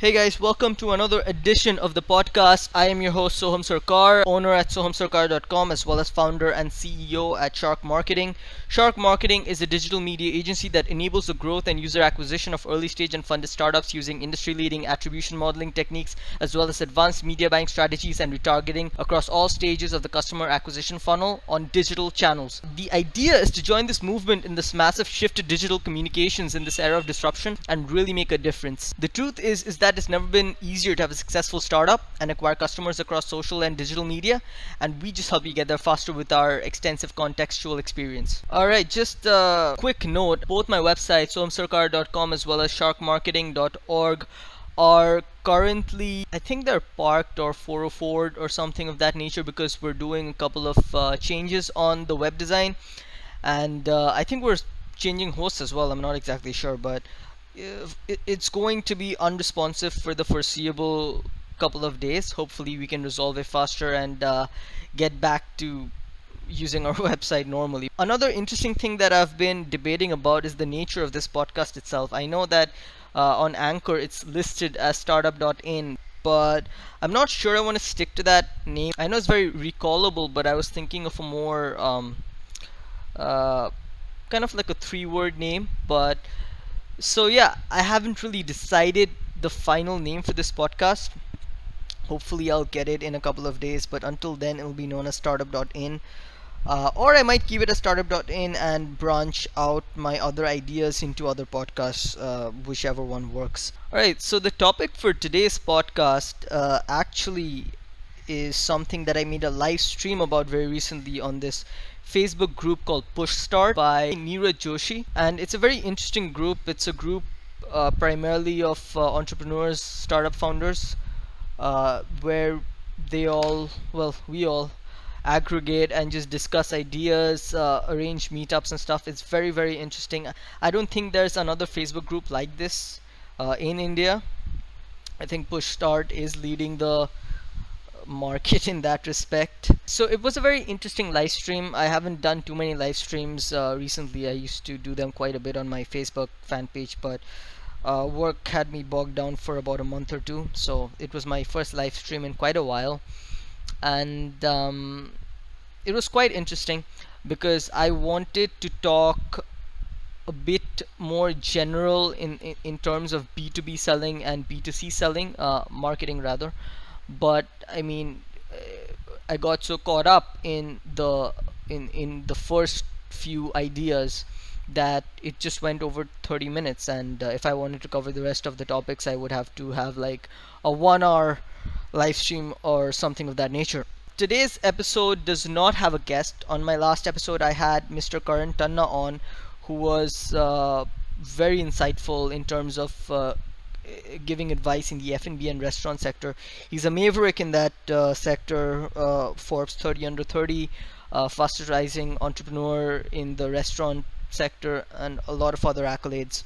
Hey guys, welcome to another edition of the podcast. I am your host Soham Sarkar, owner at sohamsarkar.com as well as founder and CEO at Shark Marketing. Shark Marketing is a digital media agency that enables the growth and user acquisition of early stage and funded startups using industry leading attribution modeling techniques as well as advanced media buying strategies and retargeting across all stages of the customer acquisition funnel on digital channels. The idea is to join this movement in this massive shift to digital communications in this era of disruption and really make a difference. The truth is is that it's never been easier to have a successful startup and acquire customers across social and digital media and we just help you get there faster with our extensive contextual experience. Alright just a quick note both my websites sohamsarkar.com as well as sharkmarketing.org are currently I think they're parked or 404 or something of that nature because we're doing a couple of uh, changes on the web design. And uh, I think we're changing hosts as well I'm not exactly sure but it's going to be unresponsive for the foreseeable couple of days. Hopefully we can resolve it faster and uh, get back to using our website normally. Another interesting thing that I've been debating about is the nature of this podcast itself. I know that uh, on Anchor it's listed as startup.in but I'm not sure I want to stick to that name. I know it's very recallable but I was thinking of a more um, uh, kind of like a three word name but so yeah I haven't really decided the final name for this podcast. Hopefully I'll get it in a couple of days but until then it'll be known as startup.in uh, or I might keep it as startup.in and branch out my other ideas into other podcasts uh, whichever one works. Alright so the topic for today's podcast uh, actually is something that I made a live stream about very recently on this Facebook group called Push Start by Neeraj Joshi, and it's a very interesting group. It's a group uh, primarily of uh, entrepreneurs, startup founders, uh, where they all, well, we all aggregate and just discuss ideas, uh, arrange meetups and stuff. It's very, very interesting. I don't think there's another Facebook group like this uh, in India. I think Push Start is leading the market in that respect. So it was a very interesting live stream. I haven't done too many live streams uh, recently. I used to do them quite a bit on my Facebook fan page, but uh, work had me bogged down for about a month or two. So it was my first live stream in quite a while, and um, it was quite interesting because I wanted to talk a bit more general in, in, in terms of B2B selling and B2C selling, uh, marketing rather but I mean I got so caught up in the in in the first few ideas that it just went over 30 minutes and uh, if I wanted to cover the rest of the topics I would have to have like a one hour live stream or something of that nature today's episode does not have a guest on my last episode I had Mr. Karan Tanna on who was uh, very insightful in terms of uh, giving advice in the F&B and restaurant sector. He's a maverick in that uh, sector, uh, Forbes 30 under 30, uh, fastest rising entrepreneur in the restaurant sector, and a lot of other accolades.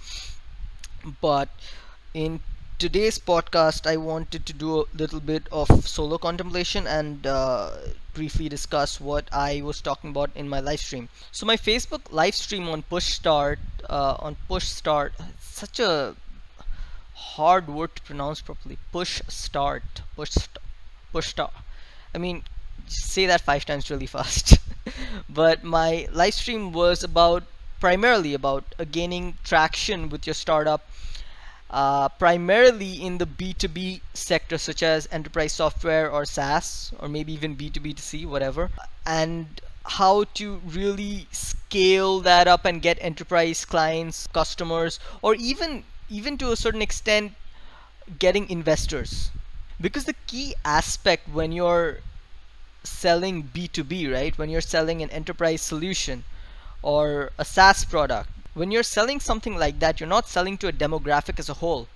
But in today's podcast, I wanted to do a little bit of solo contemplation and uh, briefly discuss what I was talking about in my live stream. So my Facebook live stream on Push Start, uh, on Push Start, such a hard word to pronounce properly. Push start. Push st push start. I mean, say that five times really fast. but my live stream was about primarily about uh, gaining traction with your startup. Uh, primarily in the B2B sector, such as enterprise software or SaaS, or maybe even B2B2C, whatever, and how to really scale that up and get enterprise clients, customers, or even even to a certain extent getting investors. Because the key aspect when you're selling B2B right when you're selling an enterprise solution or a SaaS product when you're selling something like that you're not selling to a demographic as a whole.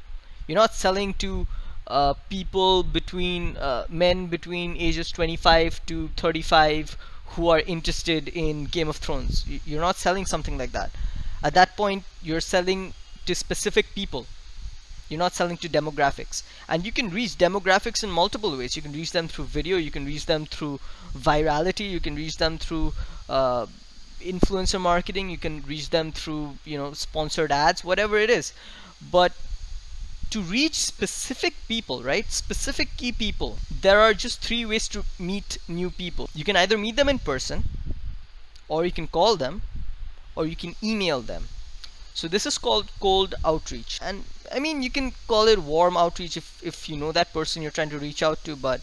You're not selling to uh, people between uh, men between ages 25 to 35 who are interested in Game of Thrones. You're not selling something like that. At that point you're selling to specific people you're not selling to demographics and you can reach demographics in multiple ways you can reach them through video you can reach them through virality you can reach them through uh, influencer marketing you can reach them through you know sponsored ads whatever it is but to reach specific people, right? Specific key people. There are just three ways to meet new people. You can either meet them in person, or you can call them, or you can email them. So this is called cold outreach. And I mean, you can call it warm outreach if, if you know that person you're trying to reach out to, but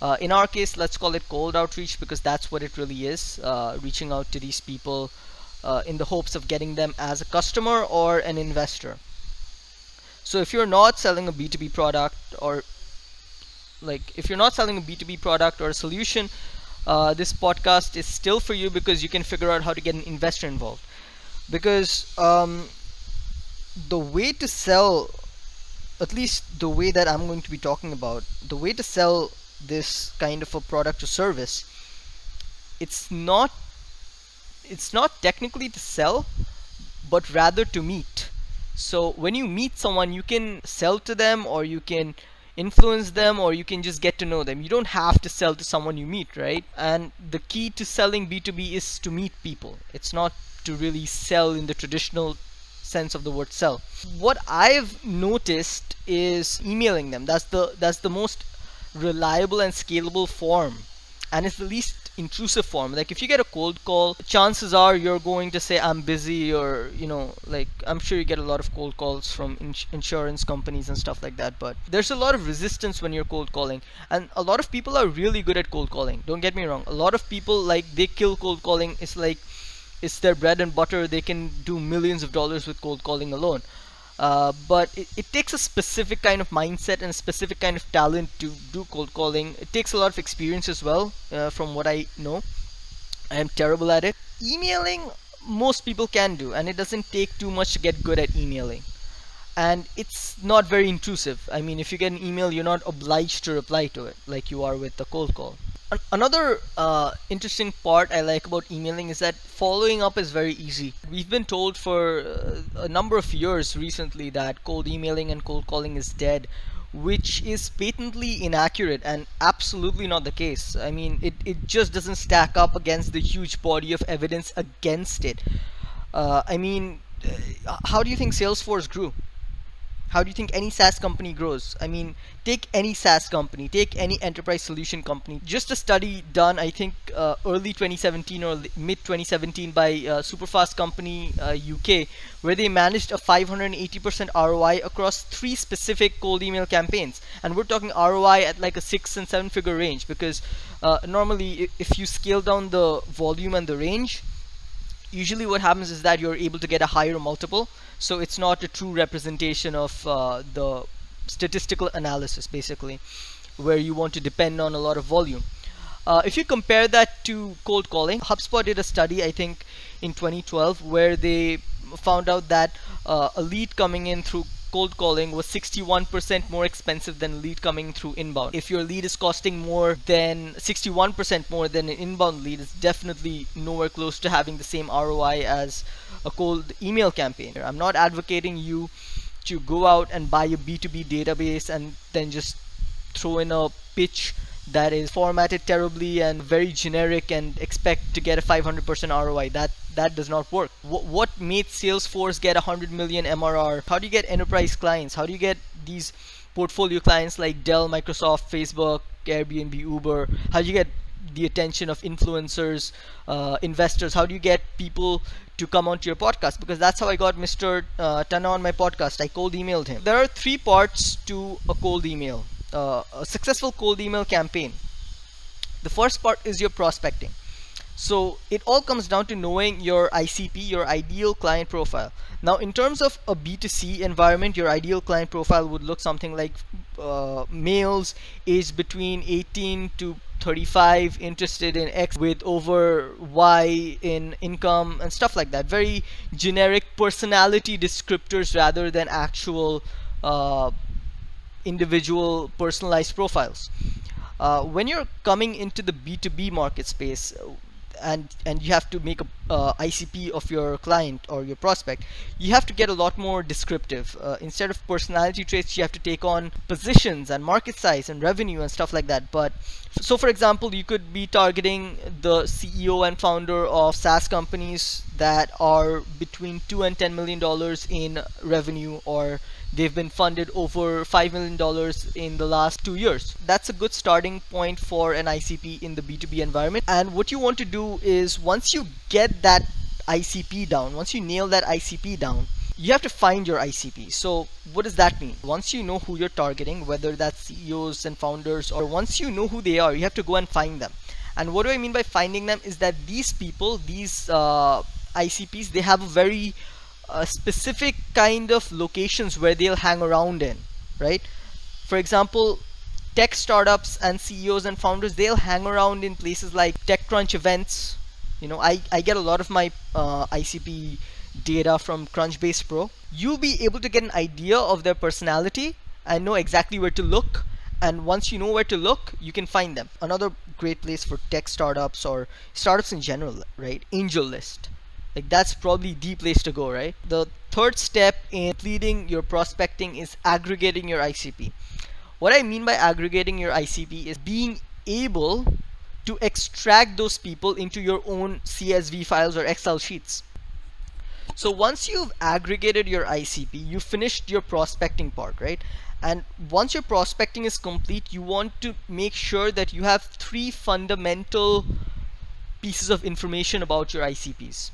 uh, in our case, let's call it cold outreach because that's what it really is, uh, reaching out to these people uh, in the hopes of getting them as a customer or an investor. So if you're not selling a B2B product or like if you're not selling a B2B product or a solution, uh, this podcast is still for you because you can figure out how to get an investor involved. Because um, the way to sell, at least the way that I'm going to be talking about, the way to sell this kind of a product or service, it's not it's not technically to sell, but rather to meet. So when you meet someone, you can sell to them or you can influence them or you can just get to know them. You don't have to sell to someone you meet, right? And the key to selling B2B is to meet people. It's not to really sell in the traditional sense of the word sell. What I've noticed is emailing them. That's the that's the most reliable and scalable form. And it's the least intrusive form. Like if you get a cold call chances are you're going to say i'm busy or you know like i'm sure you get a lot of cold calls from ins insurance companies and stuff like that but there's a lot of resistance when you're cold calling. And a lot of people are really good at cold calling don't get me wrong. A lot of people like they kill cold calling. It's like it's their bread and butter they can do millions of dollars with cold calling alone uh, but it, it, takes a specific kind of mindset and a specific kind of talent to do cold calling. It takes a lot of experience as well, uh, from what I know. I am terrible at it. Emailing, most people can do, and it doesn't take too much to get good at emailing. And it's not very intrusive. I mean, if you get an email, you're not obliged to reply to it like you are with the cold call another uh, interesting part I like about emailing is that following up is very easy. We've been told for uh, a number of years recently that cold emailing and cold calling is dead, which is patently inaccurate and absolutely not the case. I mean, it, it just doesn't stack up against the huge body of evidence against it. Uh, I mean, uh, how do you think Salesforce grew? How do you think any SaaS company grows? I mean, take any SaaS company, take any enterprise solution company. Just a study done, I think, uh, early 2017 or mid 2017 by uh, Superfast Company uh, UK, where they managed a 580% ROI across three specific cold email campaigns. And we're talking ROI at like a six and seven figure range because uh, normally, if you scale down the volume and the range, usually what happens is that you're able to get a higher multiple. So it's not a true representation of uh, the statistical analysis basically where you want to depend on a lot of volume. Uh, if you compare that to cold calling HubSpot did a study I think in 2012 where they found out that uh, a lead coming in through cold calling was 61% more expensive than lead coming through inbound. If your lead is costing more than 61% more than an inbound lead, it's definitely nowhere close to having the same ROI as a cold email campaign. I'm not advocating you to go out and buy a B2B database and then just throw in a pitch that is formatted terribly and very generic and expect to get a 500% ROI. That that does not work. What, what made Salesforce get 100 million MRR? How do you get enterprise clients? How do you get these portfolio clients like Dell, Microsoft, Facebook, Airbnb, Uber? How do you get the attention of influencers, uh, investors? How do you get people to come onto your podcast? Because that's how I got Mr. Uh, Tanna on my podcast. I cold emailed him. There are three parts to a cold email uh, a successful cold email campaign the first part is your prospecting so it all comes down to knowing your ICP your ideal client profile now in terms of a B2C environment your ideal client profile would look something like uh, males aged between 18 to 35 interested in X with over Y in income and stuff like that very generic personality descriptors rather than actual uh, individual personalized profiles. Uh, when you're coming into the B2B market space and and you have to make a uh, ICP of your client or your prospect, you have to get a lot more descriptive. Uh, instead of personality traits, you have to take on positions and market size and revenue and stuff like that. But so, for example, you could be targeting the CEO and founder of SaaS companies that are between two and ten million dollars in revenue, or they've been funded over $5 million in the last two years. That's a good starting point for an ICP in the B2B environment. And what you want to do is once you get that ICP down, once you nail that ICP down, you have to find your ICP. So what does that mean? Once you know who you're targeting, whether that's CEOs and founders, or once you know who they are, you have to go and find them. And what do I mean by finding them is that these people, these uh, ICPs, they have a very uh, specific kind of locations where they'll hang around in, right? For example, tech startups and CEOs and founders, they'll hang around in places like TechCrunch events. You know, I, I get a lot of my uh, ICP data from Crunchbase Pro, you'll be able to get an idea of their personality and know exactly where to look. And once you know where to look, you can find them. Another great place for tech startups or startups in general, right? Angel List. Like that's probably the place to go, right? The third step in completing your prospecting is aggregating your ICP. What I mean by aggregating your ICP is being able to extract those people into your own CSV files or Excel sheets. So once you've aggregated your ICP, you finished your prospecting part, right? And once your prospecting is complete, you want to make sure that you have three fundamental pieces of information about your ICPs.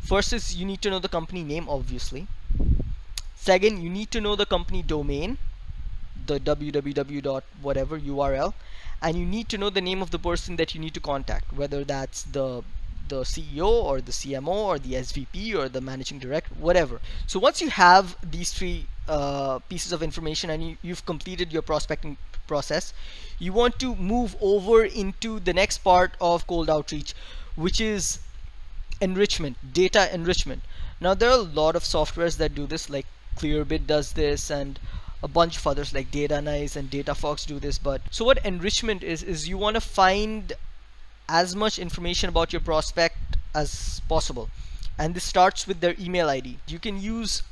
First is you need to know the company name, obviously. Second, you need to know the company domain, the www dot whatever URL, and you need to know the name of the person that you need to contact, whether that's the the CEO or the CMO or the SVP or the managing director, whatever. So once you have these three uh, pieces of information and you, you've completed your prospecting process, you want to move over into the next part of cold outreach, which is enrichment, data enrichment. Now there are a lot of softwares that do this, like Clearbit does this, and a bunch of others like Datanyze and DataFox do this. But so what enrichment is is you want to find as much information about your prospect as possible and this starts with their email ID you can use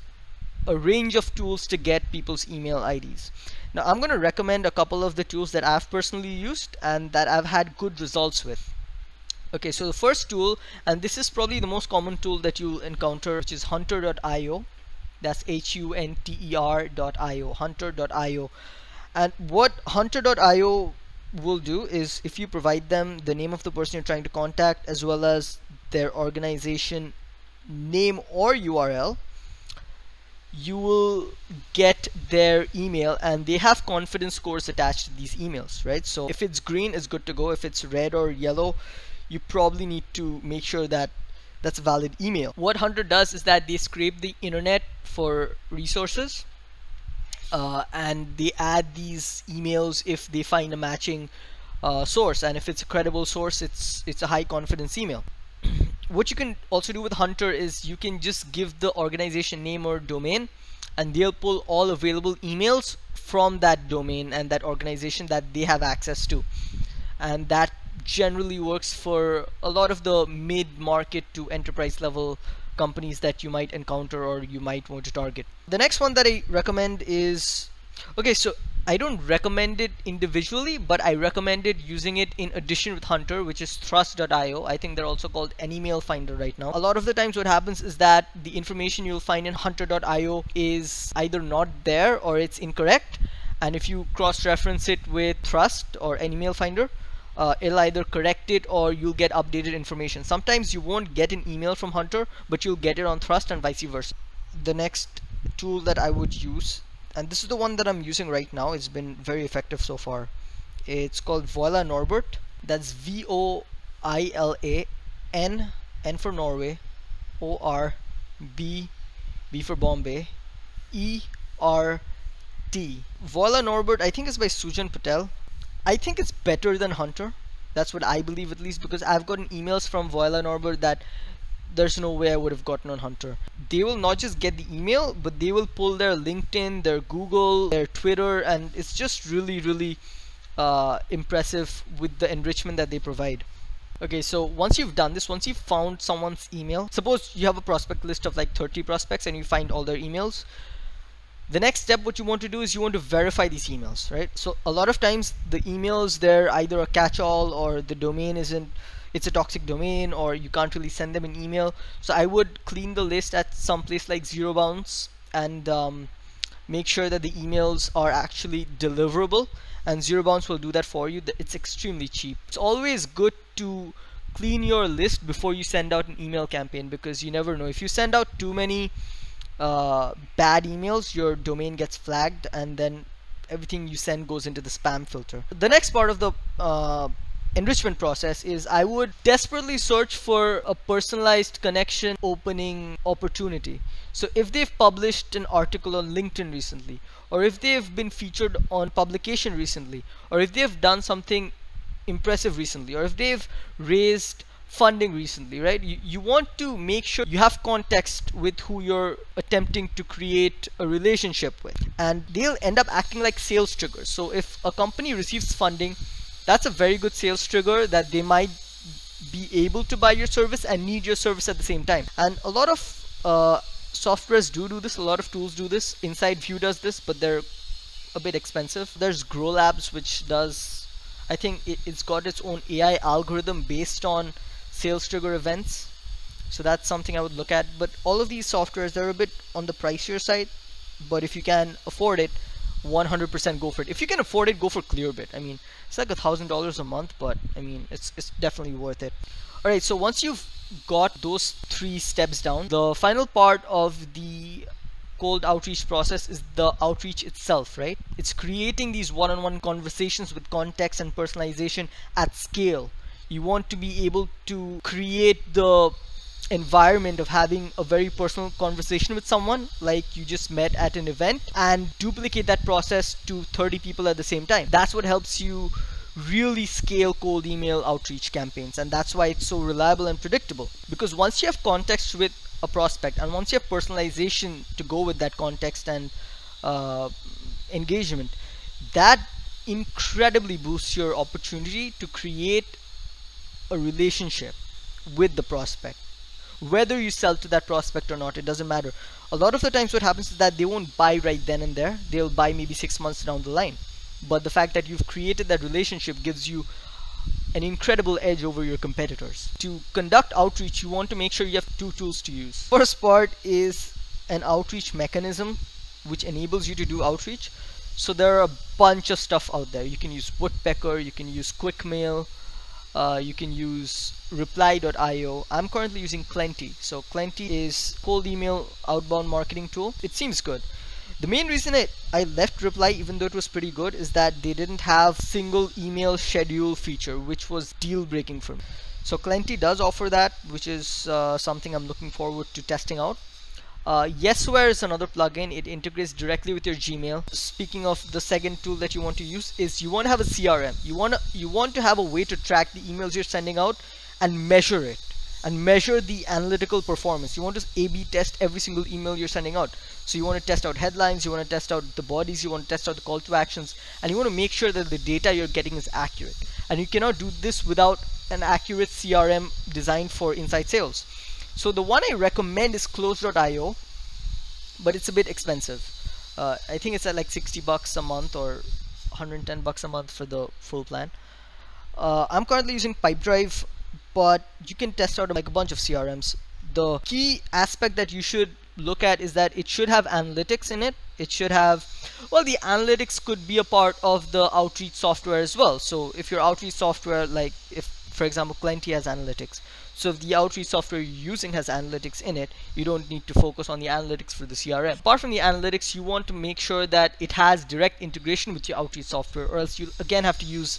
a range of tools to get people's email IDs now I'm going to recommend a couple of the tools that I've personally used and that I've had good results with okay so the first tool and this is probably the most common tool that you'll encounter which is hunter.io that's h-u-n-t-e-r.io hunter.io and what hunter.io will do is if you provide them the name of the person you're trying to contact as well as their organization name or URL you will get their email and they have confidence scores attached to these emails right? So if it's green it's good to go. If it's red or yellow you probably need to make sure that that's a valid email. What hunter does is that they scrape the internet for resources uh, and they add these emails if they find a matching uh, source. And if it's a credible source it's it's a high confidence email. What you can also do with hunter is you can just give the organization name or domain and they'll pull all available emails from that domain and that organization that they have access to. And that generally works for a lot of the mid-market to enterprise level companies that you might encounter or you might want to target. The next one that I recommend is okay so I don't recommend it individually but I recommend it using it in addition with Hunter which is thrust.io I think they're also called an email finder right now. A lot of the times what happens is that the information you'll find in hunter.io is either not there or it's incorrect. And if you cross-reference it with Thrust or an email finder uh, it'll either correct it or you'll get updated information. Sometimes you won't get an email from Hunter, but you'll get it on Thrust and vice versa. The next tool that I would use, and this is the one that I'm using right now, it's been very effective so far. It's called Voila Norbert. That's V-O-I-L-A N, N for Norway, O-R, B, B for Bombay, E-R-T. Voila Norbert, I think is by Sujan Patel I think it's better than Hunter. That's what I believe at least because I've gotten emails from Voila Norbert that there's no way I would have gotten on Hunter. They will not just get the email, but they will pull their LinkedIn, their Google, their Twitter, and it's just really, really uh, impressive with the enrichment that they provide. Okay, so once you've done this, once you've found someone's email, suppose you have a prospect list of like 30 prospects and you find all their emails, the next step what you want to do is you want to verify these emails right? So a lot of times the emails they're either a catch-all or the domain isn't it's a toxic domain or you can't really send them an email. So I would clean the list at some place like zero bounce and um, make sure that the emails are actually deliverable. And zero bounce will do that for you. It's extremely cheap. It's always good to clean your list before you send out an email campaign because you never know. If you send out too many uh, bad emails your domain gets flagged and then everything you send goes into the spam filter the next part of the uh, enrichment process is I would desperately search for a personalized connection opening opportunity. So if they've published an article on LinkedIn recently, or if they've been featured on publication recently, or if they've done something impressive recently, or if they've raised funding recently, right? You, you want to make sure you have context with who you're attempting to create a relationship with. And they'll end up acting like sales triggers. So if a company receives funding, that's a very good sales trigger that they might be able to buy your service and need your service at the same time and a lot of uh, softwares do do this a lot of tools do this inside view does this but they're a bit expensive there's grow labs which does i think it, it's got its own ai algorithm based on sales trigger events. So that's something i would look at. But all of these softwares they're a bit on the pricier side. But if you can afford it 100% go for it. If you can afford it go for clearbit i mean it's like a thousand dollars a month but i mean it's it's definitely worth it. All right so once you've got those three steps down the final part of the cold outreach process is the outreach itself right? It's creating these one-on-one -on -one conversations with context and personalization at scale you want to be able to create the environment of having a very personal conversation with someone like you just met at an event and duplicate that process to 30 people at the same time. That's what helps you really scale cold email outreach campaigns and that's why it's so reliable and predictable. Because once you have context with a prospect and once you have personalization to go with that context and uh, engagement that incredibly boosts your opportunity to create a relationship with the prospect. Whether you sell to that prospect or not it doesn't matter. A lot of the times what happens is that they won't buy right then and there. They'll buy maybe six months down the line. But the fact that you've created that relationship gives you an incredible edge over your competitors. To conduct outreach you want to make sure you have two tools to use. First part is an outreach mechanism which enables you to do outreach. So there are a bunch of stuff out there. You can use woodpecker you can use quickmail uh, you can use reply.io I'm currently using Klenty. So Klenty is cold email outbound marketing tool. It seems good. The main reason I, I left reply even though it was pretty good is that they didn't have single email schedule feature which was deal breaking for me. So Klenty does offer that which is uh, something I'm looking forward to testing out uh, Yesware is another plugin. It integrates directly with your Gmail. Speaking of the second tool that you want to use is you want to have a CRM. You want to you want to have a way to track the emails you're sending out and measure it and measure the analytical performance. You want to A-B test every single email you're sending out. So you want to test out headlines, you want to test out the bodies, you want to test out the call to actions, and you want to make sure that the data you're getting is accurate. And you cannot do this without an accurate CRM designed for inside sales. So the one I recommend is close.io, but it's a bit expensive. Uh, I think it's at like 60 bucks a month or 110 bucks a month for the full plan. Uh, I'm currently using Pipedrive, but you can test out like a bunch of CRMs. The key aspect that you should look at is that it should have analytics in it. It should have, well, the analytics could be a part of the outreach software as well. So if your outreach software, like if for example, Klenty has analytics. So if the outreach software you're using has analytics in it, you don't need to focus on the analytics for the CRM. Apart from the analytics, you want to make sure that it has direct integration with your outreach software or else you again have to use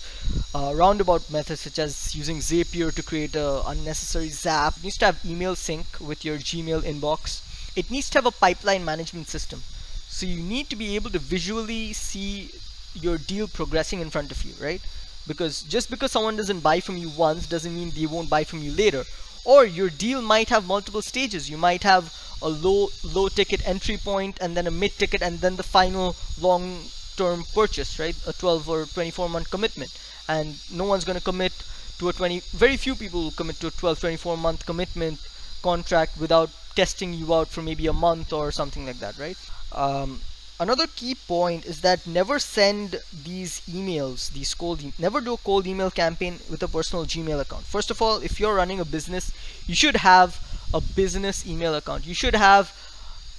uh, roundabout methods such as using Zapier to create a unnecessary zap. It needs to have email sync with your Gmail inbox. It needs to have a pipeline management system. So you need to be able to visually see your deal progressing in front of you, right? Because just because someone doesn't buy from you once doesn't mean they won't buy from you later. Or your deal might have multiple stages. You might have a low low ticket entry point and then a mid ticket and then the final long term purchase right? A 12 or 24 month commitment. And no one's going to commit to a 20 very few people will commit to a 12 24 month commitment contract without testing you out for maybe a month or something like that right? Um, another key point is that never send these emails these cold e never do a cold email campaign with a personal gmail account. First of all if you're running a business you should have a business email account. You should have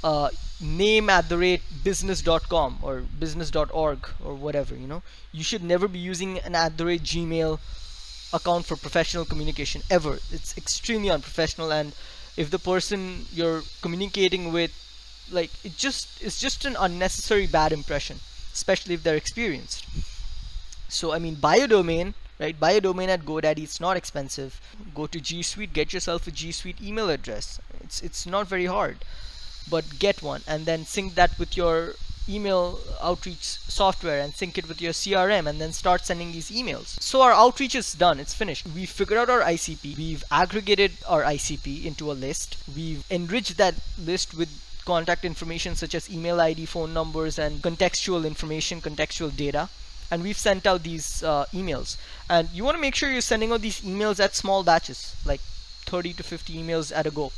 uh, name at the rate business.com or business.org or whatever you know. You should never be using an at the rate gmail account for professional communication ever. It's extremely unprofessional and if the person you're communicating with like it just it's just an unnecessary bad impression especially if they're experienced. So i mean buy a domain right? Buy a domain at godaddy it's not expensive. Go to g suite get yourself a g suite email address. It's it's not very hard but get one and then sync that with your email outreach software and sync it with your CRM and then start sending these emails. So our outreach is done, it's finished. We've figured out our ICP, we've aggregated our ICP into a list, we've enriched that list with contact information such as email ID, phone numbers, and contextual information, contextual data. And we've sent out these uh, emails. And you want to make sure you're sending out these emails at small batches, like 30 to 50 emails at a go.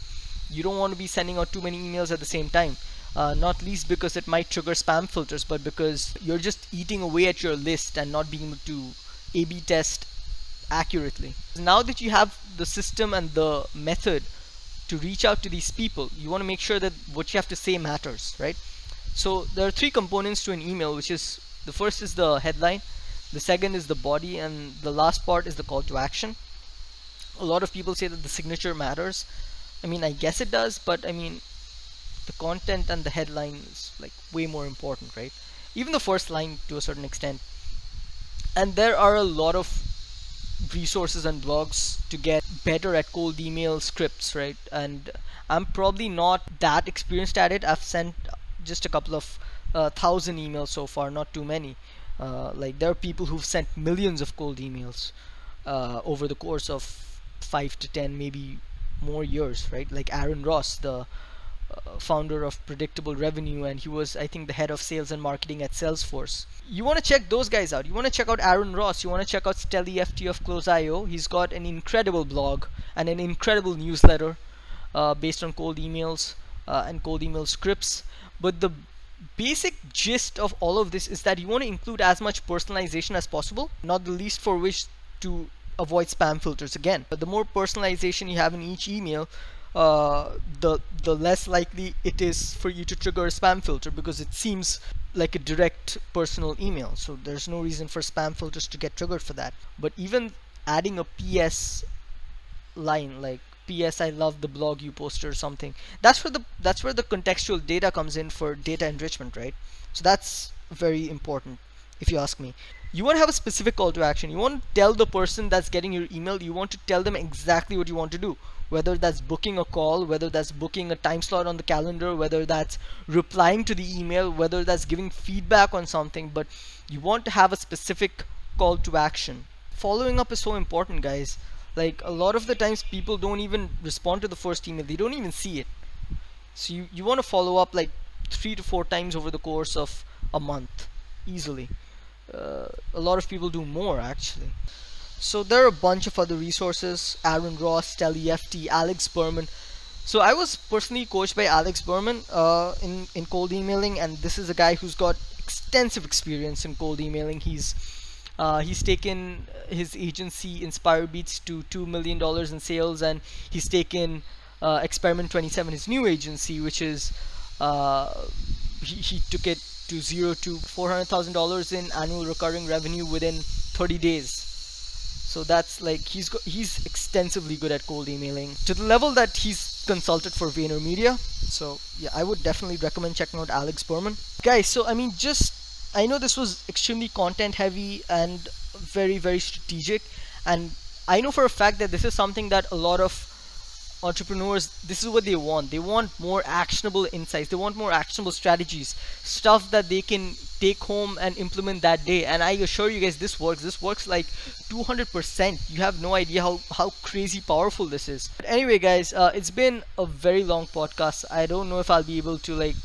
You don't want to be sending out too many emails at the same time uh, not least because it might trigger spam filters but because you're just eating away at your list and not being able to A-B test accurately. Now that you have the system and the method to reach out to these people, you want to make sure that what you have to say matters, right? So there are three components to an email, which is the first is the headline, the second is the body, and the last part is the call to action. A lot of people say that the signature matters. I mean, I guess it does, but I mean, the content and the headline is like way more important right even the first line to a certain extent and there are a lot of resources and blogs to get better at cold email scripts right? And I'm probably not that experienced at it. I've sent just a couple of uh, thousand emails so far not too many. Uh, like there are people who've sent millions of cold emails uh, over the course of five to ten maybe more years right? Like Aaron Ross the founder of predictable revenue and he was i think the head of sales and marketing at salesforce. You want to check those guys out. You want to check out aaron ross. You want to check out Steli Efti of close.io he's got an incredible blog and an incredible newsletter uh, based on cold emails uh, and cold email scripts. But the basic gist of all of this is that you want to include as much personalization as possible not the least for which to avoid spam filters again. But the more personalization you have in each email uh, the the less likely it is for you to trigger a spam filter because it seems like a direct personal email. So there's no reason for spam filters to get triggered for that. But even adding a ps line like ps i love the blog you posted or something that's where the that's where the contextual data comes in for data enrichment right? So that's very important if you ask me you want to have a specific call to action. You want to tell the person that's getting your email you want to tell them exactly what you want to do. Whether that's booking a call whether that's booking a time slot on the calendar whether that's replying to the email whether that's giving feedback on something but you want to have a specific call to action. Following up is so important guys. Like a lot of the times people don't even respond to the first email. They don't even see it. So you, you want to follow up like three to four times over the course of a month easily uh, a lot of people do more actually. So there are a bunch of other resources. Aaron Ross, Steli Efti, Alex Berman. So I was personally coached by Alex Berman uh, in, in cold emailing and this is a guy who's got extensive experience in cold emailing. He's uh, he's taken his agency Inspire Beats to $2 million in sales and he's taken uh, Experiment 27 his new agency which is uh, he, he took it to zero to $400,000 in annual recurring revenue within 30 days. So that's like he's he's extensively good at cold emailing to the level that he's consulted for VaynerMedia. So yeah, I would definitely recommend checking out Alex Berman. Guys, so I mean just I know this was extremely content heavy and very very strategic and I know for a fact that this is something that a lot of entrepreneurs this is what they want. They want more actionable insights. They want more actionable strategies. Stuff that they can take home and implement that day. And i assure you guys this works. This works like 200% you have no idea how how crazy powerful this is. But anyway guys uh, it's been a very long podcast. I don't know if i'll be able to like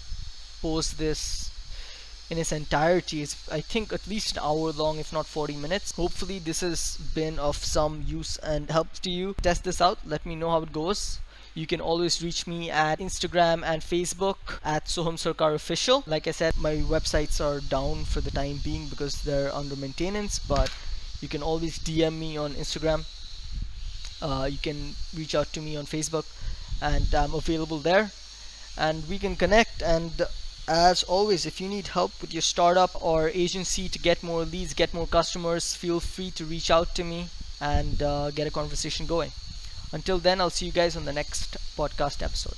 post this in its entirety. Is I think at least an hour long if not 40 minutes. Hopefully this has been of some use and help to you. Test this out. Let me know how it goes. You can always reach me at Instagram and Facebook at Soham Sarkar Official. Like I said, my websites are down for the time being because they're under maintenance, but you can always DM me on Instagram. Uh, you can reach out to me on Facebook, and I'm available there. And we can connect and as always if you need help with your startup or agency to get more leads get more customers feel free to reach out to me and uh, get a conversation going. Until then i'll see you guys on the next podcast episode